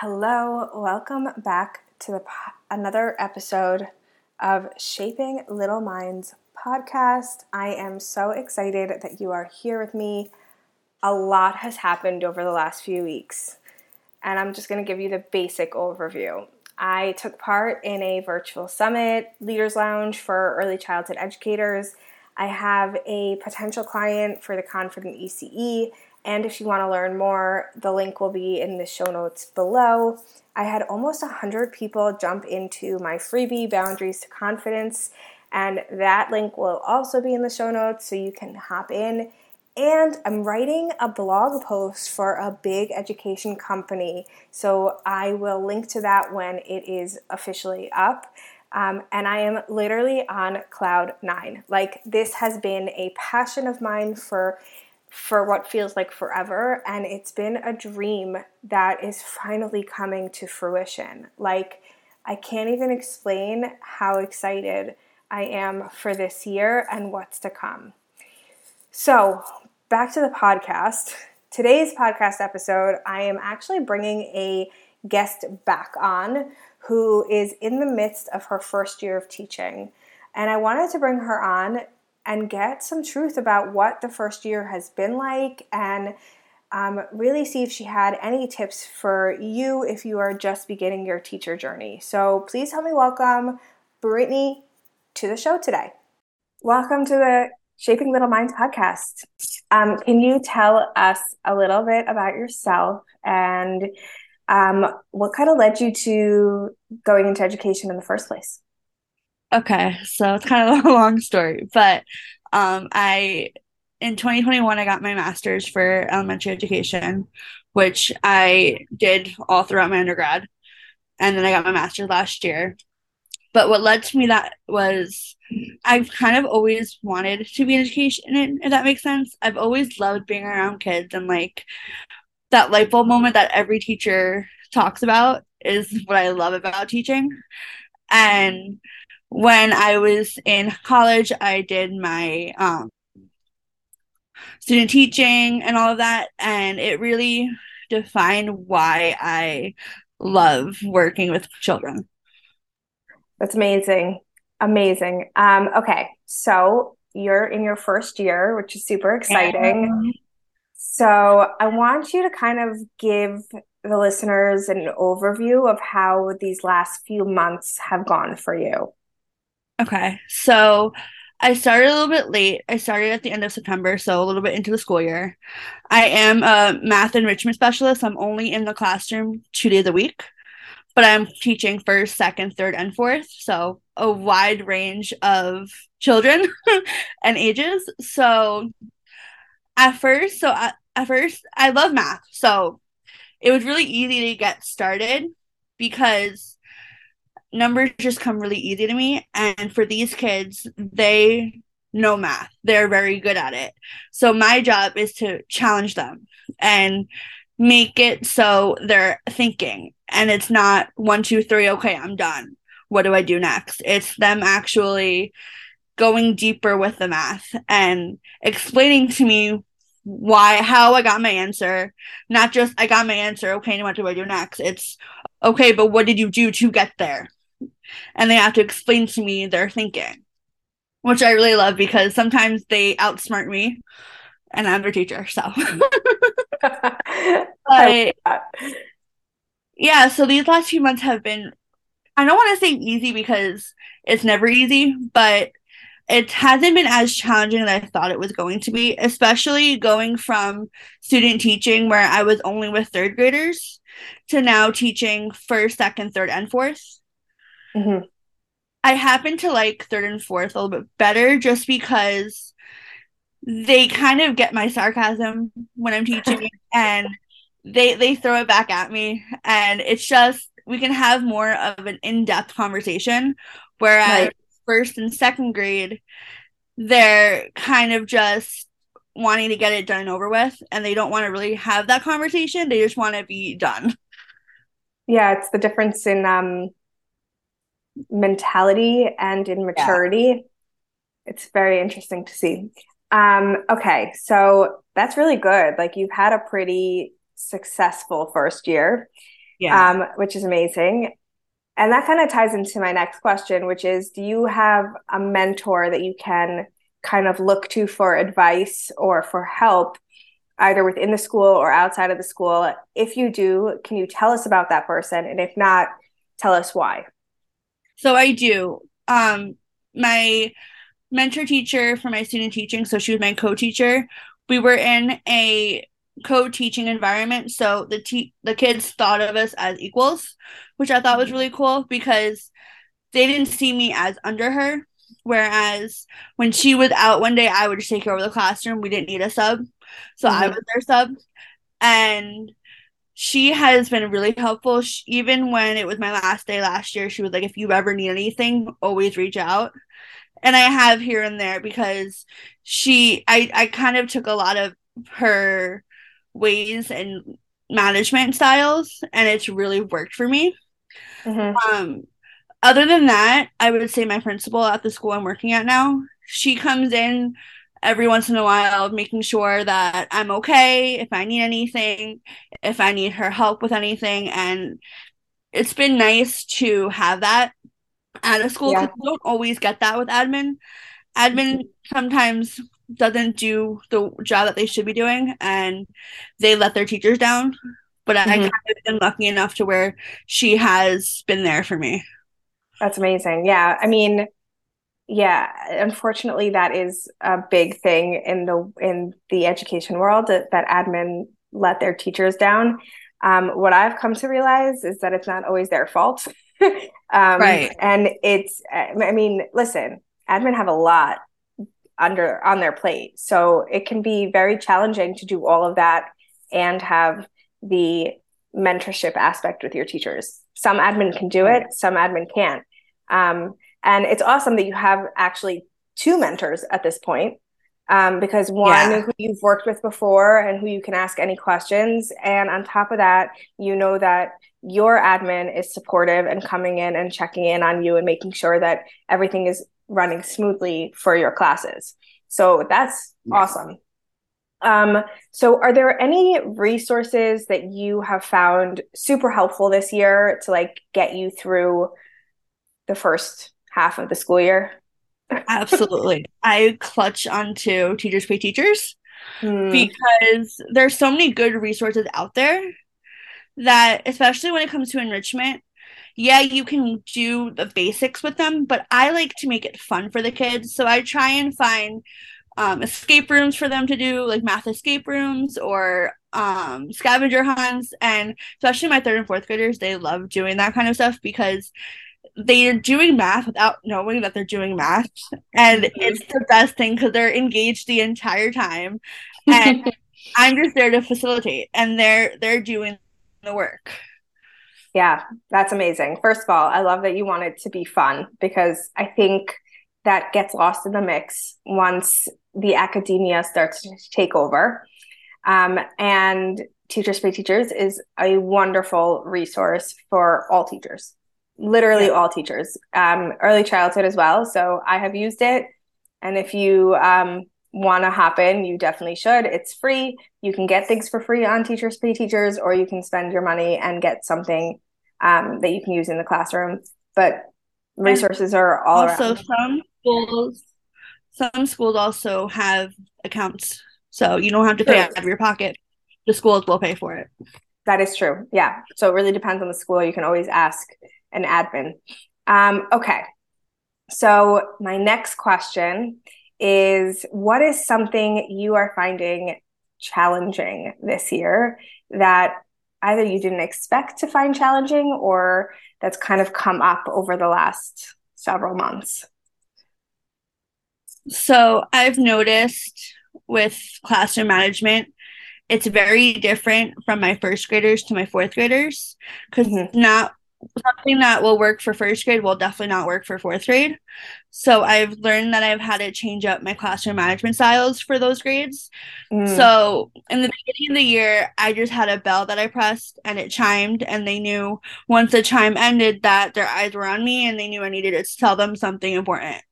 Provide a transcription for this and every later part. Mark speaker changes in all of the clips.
Speaker 1: Hello, welcome back to the po- another episode of Shaping Little Minds podcast. I am so excited that you are here with me. A lot has happened over the last few weeks, and I'm just going to give you the basic overview. I took part in a virtual summit, Leaders Lounge for early childhood educators. I have a potential client for the Confident ECE and if you want to learn more, the link will be in the show notes below. I had almost 100 people jump into my freebie, Boundaries to Confidence, and that link will also be in the show notes so you can hop in. And I'm writing a blog post for a big education company, so I will link to that when it is officially up. Um, and I am literally on cloud nine. Like, this has been a passion of mine for for what feels like forever. And it's been a dream that is finally coming to fruition. Like, I can't even explain how excited I am for this year and what's to come. So, back to the podcast. Today's podcast episode, I am actually bringing a guest back on who is in the midst of her first year of teaching. And I wanted to bring her on and get some truth about what the first year has been like and um, really see if she had any tips for you if you are just beginning your teacher journey. So please help me welcome Brittany to the show today. Welcome to the Shaping Little Minds podcast. Um, can you tell us a little bit about yourself and um, what kind of led you to going into education in the first place?
Speaker 2: Okay, so it's kind of a long story, but um, I in 2021 I got my master's for elementary education, which I did all throughout my undergrad, and then I got my master's last year. But what led to me that was I've kind of always wanted to be in education, if that makes sense. I've always loved being around kids and like that light bulb moment that every teacher talks about is what I love about teaching. And when I was in college, I did my um, student teaching and all of that, and it really defined why I love working with children.
Speaker 1: That's amazing. Amazing. Um, okay, so you're in your first year, which is super exciting. So I want you to kind of give the listeners an overview of how these last few months have gone for you.
Speaker 2: Okay. So I started a little bit late. I started at the end of September, so a little bit into the school year. I am a math enrichment specialist. I'm only in the classroom two days a week, but I'm teaching first, second, third, and fourth. So a wide range of children and ages. So at first, so at, at first, I love math. So it was really easy to get started because numbers just come really easy to me. And for these kids, they know math, they're very good at it. So my job is to challenge them and make it so they're thinking and it's not one, two, three, okay, I'm done. What do I do next? It's them actually going deeper with the math and explaining to me why how I got my answer. Not just I got my answer, okay, what do I do next? It's okay, but what did you do to get there? And they have to explain to me their thinking, which I really love because sometimes they outsmart me and I'm their teacher. So, but, yeah, so these last few months have been, I don't want to say easy because it's never easy, but it hasn't been as challenging as I thought it was going to be, especially going from student teaching where I was only with third graders to now teaching first, second, third, and fourth. Mm-hmm. I happen to like third and fourth a little bit better just because they kind of get my sarcasm when I'm teaching and they they throw it back at me. And it's just we can have more of an in-depth conversation. Whereas right. first and second grade they're kind of just wanting to get it done and over with. And they don't want to really have that conversation. They just want to be done.
Speaker 1: Yeah it's the difference in um mentality and in maturity. Yeah. It's very interesting to see. Um, okay, so that's really good. Like you've had a pretty successful first year. yeah. um, which is amazing. And that kind of ties into my next question, which is do you have a mentor that you can kind of look to for advice or for help, either within the school or outside of the school? If you do, can you tell us about that person? And if not, tell us why.
Speaker 2: So I do. Um, my mentor teacher for my student teaching, so she was my co-teacher. We were in a co-teaching environment, so the te- the kids thought of us as equals, which I thought was really cool because they didn't see me as under her. Whereas when she was out one day, I would just take her over the classroom. We didn't need a sub, so mm-hmm. I was their sub, and she has been really helpful. She, even when it was my last day last year, she was like, if you ever need anything, always reach out. And I have here and there because she, I, I kind of took a lot of her ways and management styles, and it's really worked for me. Mm-hmm. Um, other than that, I would say my principal at the school I'm working at now, she comes in every once in a while making sure that I'm okay if I need anything, if I need her help with anything. And it's been nice to have that at a school yeah. you don't always get that with admin. Admin sometimes doesn't do the job that they should be doing and they let their teachers down. But mm-hmm. I kind of been lucky enough to where she has been there for me.
Speaker 1: That's amazing. Yeah. I mean, yeah unfortunately that is a big thing in the in the education world that, that admin let their teachers down. Um, what i've come to realize is that it's not always their fault. Um, right. and it's i mean listen admin have a lot under on their plate. So it can be very challenging to do all of that and have the mentorship aspect with your teachers. Some admin can do it some admin can't. Um, and it's awesome that you have actually two mentors at this point um, because one yeah. who you've worked with before and who you can ask any questions. And on top of that, you know that your admin is supportive and coming in and checking in on you and making sure that everything is running smoothly for your classes. So that's yeah. awesome. Um, so are there any resources that you have found super helpful this year to like get you through the first half of the school year.
Speaker 2: Absolutely. I clutch onto Teachers Pay Teachers hmm. because there's so many good resources out there that, especially when it comes to enrichment, yeah, you can do the basics with them, but I like to make it fun for the kids. So I try and find um, escape rooms for them to do, like math escape rooms or um, scavenger hunts. And especially my third and fourth graders, they love doing that kind of stuff because they're doing math without knowing that they're doing math and mm-hmm. it's the best thing because they're engaged the entire time and i'm just there to facilitate and they're they're doing the work.
Speaker 1: Yeah that's amazing. First of all i love that you want it to be fun because i think that gets lost in the mix once the academia starts to take over. Um, and teachers pay teachers is a wonderful resource for all teachers literally yeah. all teachers, um, early childhood as well. So I have used it. And if you um, want to hop in, you definitely should. It's free. You can get things for free on Teachers Pay Teachers, or you can spend your money and get something um, that you can use in the classroom. But resources are all also
Speaker 2: around. some schools some schools also have accounts so you don't have to pay out of your pocket the schools will pay for it
Speaker 1: that is true yeah so it really depends on the school you can always ask an admin. Um, okay. So, my next question is What is something you are finding challenging this year that either you didn't expect to find challenging or that's kind of come up over the last several months?
Speaker 2: So, I've noticed with classroom management, it's very different from my first graders to my fourth graders because mm-hmm. not something that will work for first grade will definitely not work for fourth grade. So I've learned that I've had to change up my classroom management styles for those grades. Mm. So in the beginning of the year, I just had a bell that I pressed and it chimed, and they knew once the chime ended that their eyes were on me and they knew I needed to tell them something important,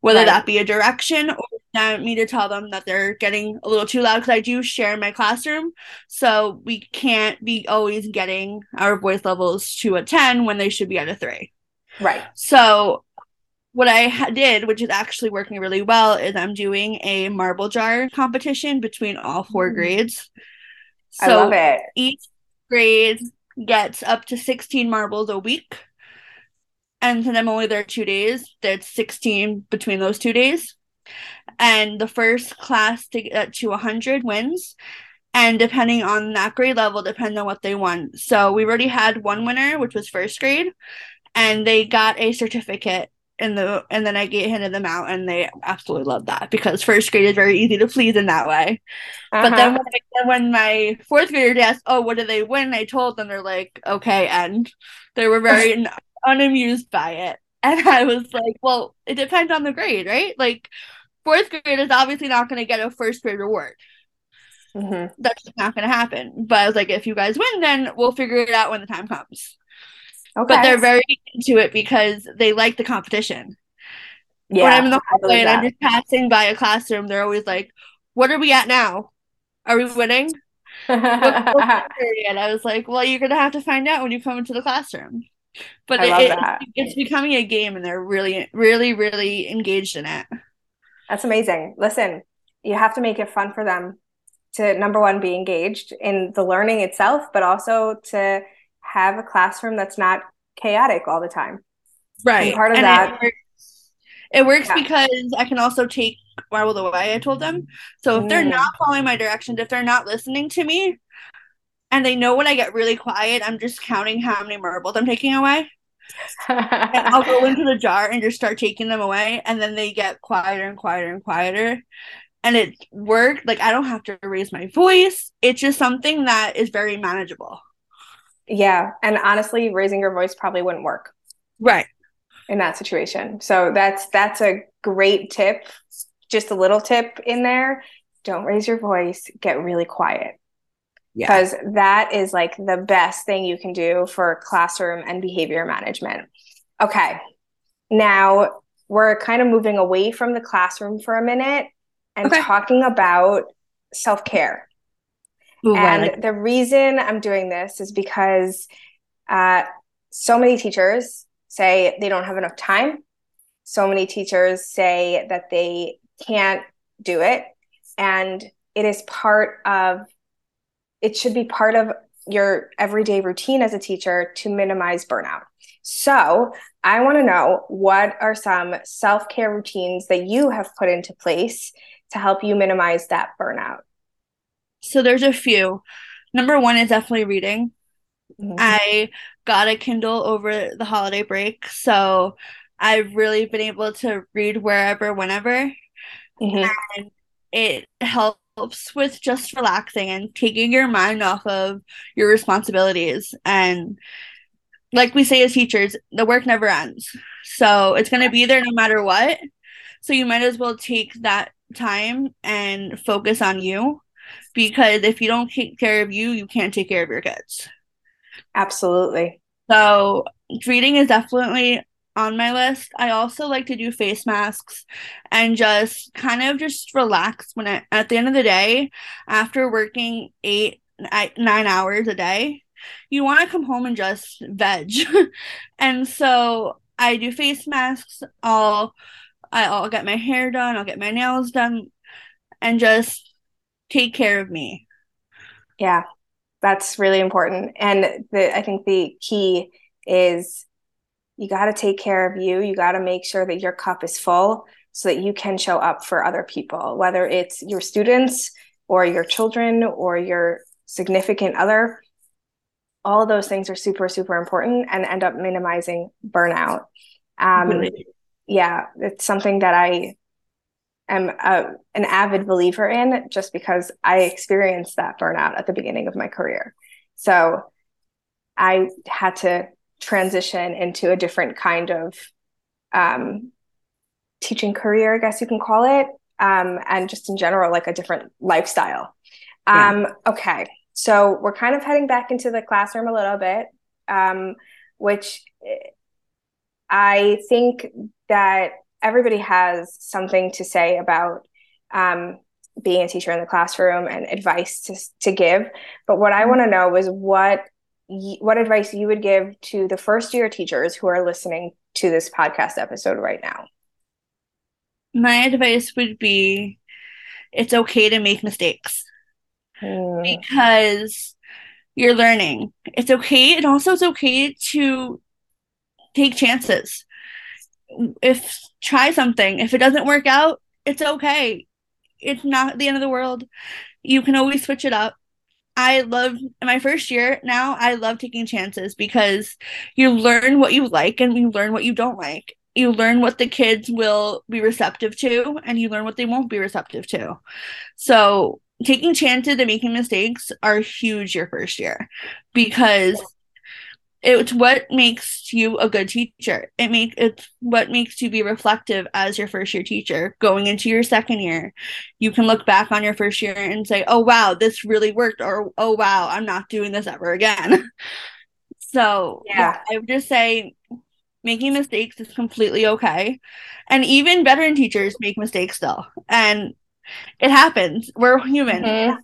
Speaker 2: whether right. that be a direction or want me to tell them that they're getting a little too loud because I do share my classroom. So we can't be always getting our voice levels to a 10 when they should be at a three.
Speaker 1: Right.
Speaker 2: So what I did, which is actually working really well, is I'm doing a marble jar competition between all four mm. grades.
Speaker 1: So I love it.
Speaker 2: Each grade gets up to 16 marbles a week. And since I'm only there two days, that's 16 between those two days. And the first class to get to 100 wins. And depending on that grade level, depends on what they won. So we already had one winner, which was first grade, and they got a certificate in the and then I get handed them out and they absolutely love that because first grade is very easy to please in that way. Uh-huh. But then uh-huh. when, when my fourth graders asked, "Oh, what did they win?" I told them they're like, "Okay," and they were very unamused by it. And I was like, "Well, it depends on the grade, right? Like, fourth grade is obviously not going to get a first grade reward. Mm-hmm. That's not going to happen. But I was like, if you guys win, then we'll figure it out when the time comes." Okay. But they're very into it because they like the competition. Yeah. When I'm in the hallway and I'm just passing by a classroom, they're always like, What are we at now? Are we winning? and I was like, Well, you're gonna have to find out when you come into the classroom. But it, it, it's becoming a game and they're really, really, really engaged in it.
Speaker 1: That's amazing. Listen, you have to make it fun for them to number one be engaged in the learning itself, but also to have a classroom that's not chaotic all the time.
Speaker 2: Right.
Speaker 1: And part of and that.
Speaker 2: It works, it works yeah. because I can also take marble the way I told them. So if they're mm. not following my directions, if they're not listening to me, and they know when I get really quiet, I'm just counting how many marbles I'm taking away. And I'll go into the jar and just start taking them away, and then they get quieter and quieter and quieter. And it worked. Like I don't have to raise my voice. It's just something that is very manageable.
Speaker 1: Yeah. And honestly, raising your voice probably wouldn't work.
Speaker 2: Right.
Speaker 1: In that situation. So that's that's a great tip. Just a little tip in there. Don't raise your voice, get really quiet. Because yeah. that is like the best thing you can do for classroom and behavior management. Okay. Now we're kind of moving away from the classroom for a minute and okay. talking about self care. And like- the reason I'm doing this is because uh, so many teachers say they don't have enough time. So many teachers say that they can't do it. And it is part of, it should be part of your everyday routine as a teacher to minimize burnout. So, I want to know what are some self care routines that you have put into place to help you minimize that burnout?
Speaker 2: So there's a few. Number one is definitely reading. Mm-hmm. I got a Kindle over the holiday break, so I've really been able to read wherever, whenever. Mm-hmm. And it helps with just relaxing and taking your mind off of your responsibilities. And like we say as teachers, the work never ends. So it's going to be there no matter what. So you might as well take that time and focus on you because if you don't take care of you, you can't take care of your kids.
Speaker 1: Absolutely.
Speaker 2: So, reading is definitely on my list. I also like to do face masks and just kind of just relax when I, at the end of the day, after working eight, nine hours a day, you want to come home and just veg. and so I do face masks. I'll I'll get my hair done. I'll get my nails done, and just take care of me.
Speaker 1: Yeah, that's really important. And the, I think the key is you got to take care of you. You got to make sure that your cup is full so that you can show up for other people, whether it's your students or your children or your significant other. All those things are super, super important and end up minimizing burnout. Um, really? Yeah, it's something that I am a, an avid believer in just because I experienced that burnout at the beginning of my career. So I had to transition into a different kind of um, teaching career, I guess you can call it, um, and just in general, like a different lifestyle. Yeah. Um, okay, so we're kind of heading back into the classroom a little bit, um, which I think that everybody has something to say about um, being a teacher in the classroom and advice to, to give. But what I want to know is what what advice you would give to the first year teachers who are listening to this podcast episode right now.
Speaker 2: My advice would be it's okay to make mistakes mm. because you're learning. It's okay. And also, it's okay to take chances. If try something, if it doesn't work out, it's okay. It's not the end of the world. You can always switch it up. I love my first year now. I love taking chances because you learn what you like and you learn what you don't like. You learn what the kids will be receptive to and you learn what they won't be receptive to. So, taking chances and making mistakes are huge your first year because it's what makes you a good teacher. It make it's what makes you be reflective as your first year teacher. Going into your second year, you can look back on your first year and say, "Oh wow, this really worked," or "Oh wow, I'm not doing this ever again." so yeah, I would just say making mistakes is completely okay, and even veteran teachers make mistakes still, and it happens. We're human. Mm-hmm.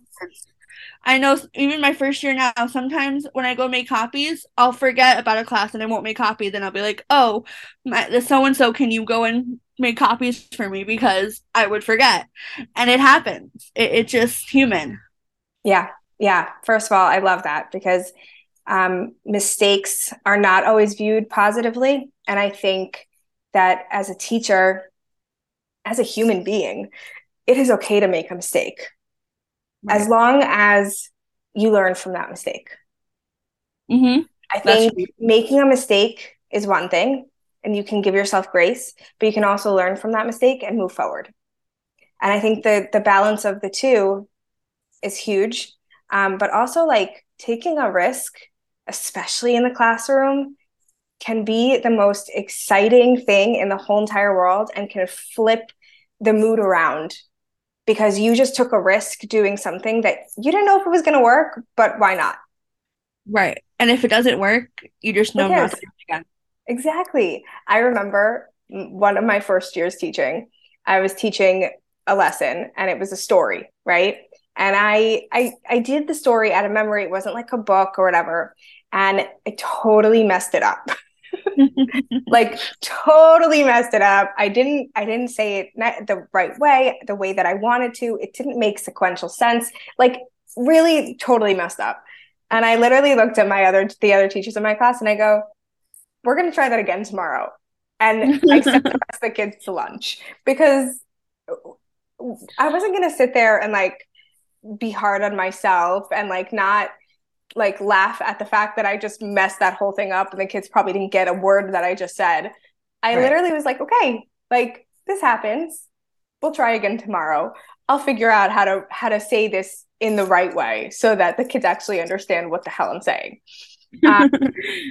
Speaker 2: I know even my first year now, sometimes when I go make copies, I'll forget about a class and I won't make copies. And I'll be like, oh, so and so, can you go and make copies for me? Because I would forget. And it happens. It, it's just human.
Speaker 1: Yeah. Yeah. First of all, I love that because um, mistakes are not always viewed positively. And I think that as a teacher, as a human being, it is okay to make a mistake right. as long as you learn from that mistake.
Speaker 2: Mm-hmm.
Speaker 1: I think making a mistake is one thing, and you can give yourself grace, but you can also learn from that mistake and move forward. And I think the the balance of the two is huge. Um, but also like taking a risk, especially in the classroom, can be the most exciting thing in the whole entire world and can flip the mood around because you just took a risk doing something that you didn't know if it was going to work, but why not?
Speaker 2: Right. And if it doesn't work, you just know not to do it again.
Speaker 1: Exactly. I remember one of my first years teaching, I was teaching a lesson and it was a story, right? And I I I did the story out of memory. It wasn't like a book or whatever. And I totally messed it up. like totally messed it up. I didn't I didn't say it the right way, the way that I wanted to. It didn't make sequential sense. Like really totally messed up. And I literally looked at my other the other teachers in my class and I go, "We're going to try that again tomorrow." And I sent the rest of the kids to lunch because I wasn't going to sit there and like be hard on myself and like not like laugh at the fact that I just messed that whole thing up and the kids probably didn't get a word that I just said. I right. literally was like, okay, like this happens. We'll try again tomorrow. I'll figure out how to how to say this in the right way so that the kids actually understand what the hell I'm saying. Um,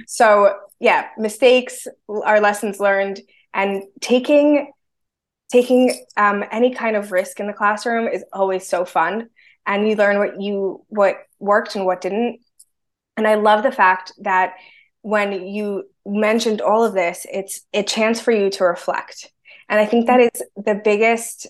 Speaker 1: so yeah, mistakes are lessons learned, and taking taking um, any kind of risk in the classroom is always so fun, and you learn what you what worked and what didn't, and I love the fact that when you mentioned all of this, it's a chance for you to reflect. And I think that is the biggest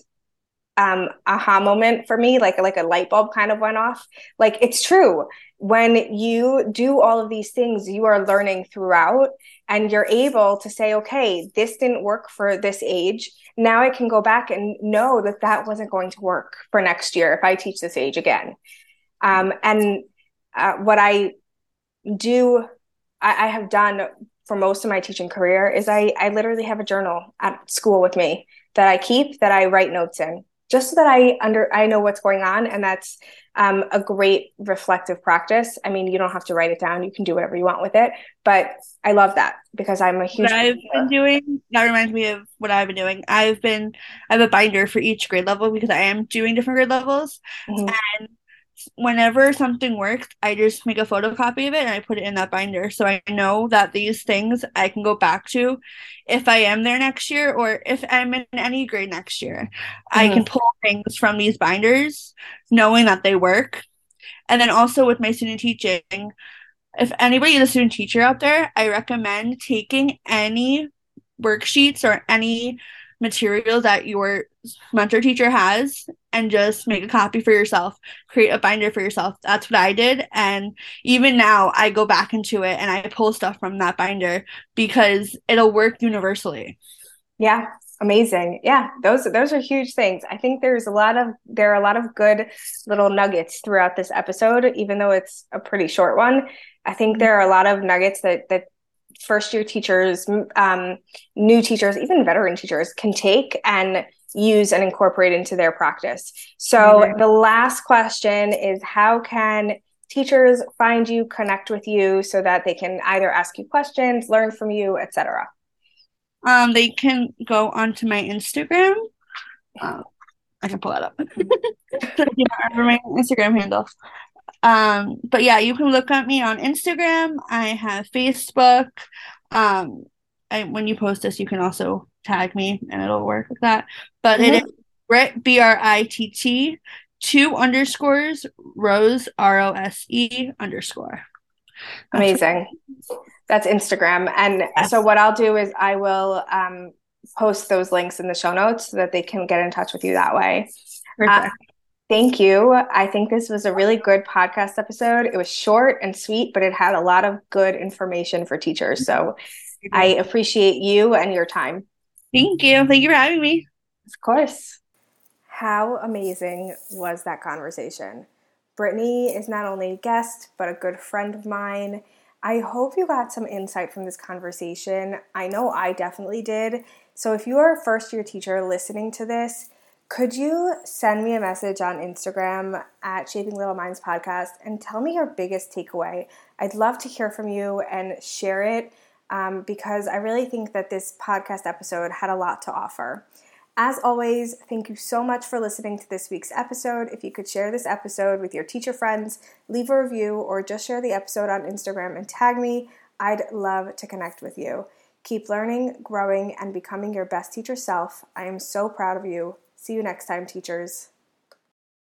Speaker 1: um, aha moment for me, like like a light bulb kind of went off. Like it's true. When you do all of these things, you are learning throughout, and you're able to say, okay, this didn't work for this age. Now I can go back and know that that wasn't going to work for next year if I teach this age again. Um, and uh, what I do I, I have done for most of my teaching career is I, I literally have a journal at school with me that I keep that I write notes in just so that I under I know what's going on and that's um, a great reflective practice. I mean, you don't have to write it down; you can do whatever you want with it. But I love that because I'm a huge.
Speaker 2: What I've been doing that reminds me of what I've been doing. I've been I have a binder for each grade level because I am doing different grade levels, mm-hmm. and whenever something works, I just make a photocopy of it and I put it in that binder. So I know that these things I can go back to if I am there next year or if I'm in any grade next year. Mm-hmm. I can mm-hmm. pull things from these binders knowing that they work. And then also with my student teaching, if anybody is a student teacher out there, I recommend taking any worksheets or any materials that your mentor teacher has and just make a copy for yourself, create a binder for yourself. That's what I did. And even now, I go back into it and I pull stuff from that binder because it'll work universally.
Speaker 1: Yeah, amazing. Yeah, those those are huge things. I think there's a lot of there are a lot of good little nuggets throughout this episode, even though it's a pretty short one. I think mm-hmm. there are a lot of nuggets that that first year teachers, um, new teachers, even veteran teachers can take and use and incorporate into their practice. So mm-hmm. the last question is how can teachers find you, connect with you so that they can either ask you questions, learn from you, etc.
Speaker 2: Um, they can go onto my Instagram. Um, I can pull that up. remember my Instagram handle. Um, but yeah, you can look at me on Instagram. I have Facebook. Um, I, when you post this, you can also tag me and it'll work with that. But mm-hmm. it is Britt B R I T T two underscores Rose R O S E underscore.
Speaker 1: Amazing. That's Instagram. And yes. so what I'll do is I will um, post those links in the show notes so that they can get in touch with you that way. Uh, thank you. I think this was a really good podcast episode. It was short and sweet, but it had a lot of good information for teachers. So I appreciate you and your time.
Speaker 2: Thank you. Thank you for having me.
Speaker 1: Of course. How amazing was that conversation? Brittany is not only a guest, but a good friend of mine. I hope you got some insight from this conversation. I know I definitely did. So if you are a first year teacher listening to this, could you send me a message on Instagram at Shaping Little Minds Podcast and tell me your biggest takeaway? I'd love to hear from you and share it um, because I really think that this podcast episode had a lot to offer. As always, thank you so much for listening to this week's episode. If you could share this episode with your teacher friends, leave a review, or just share the episode on Instagram and tag me, I'd love to connect with you. Keep learning, growing, and becoming your best teacher self. I am so proud of you. See you next time, teachers.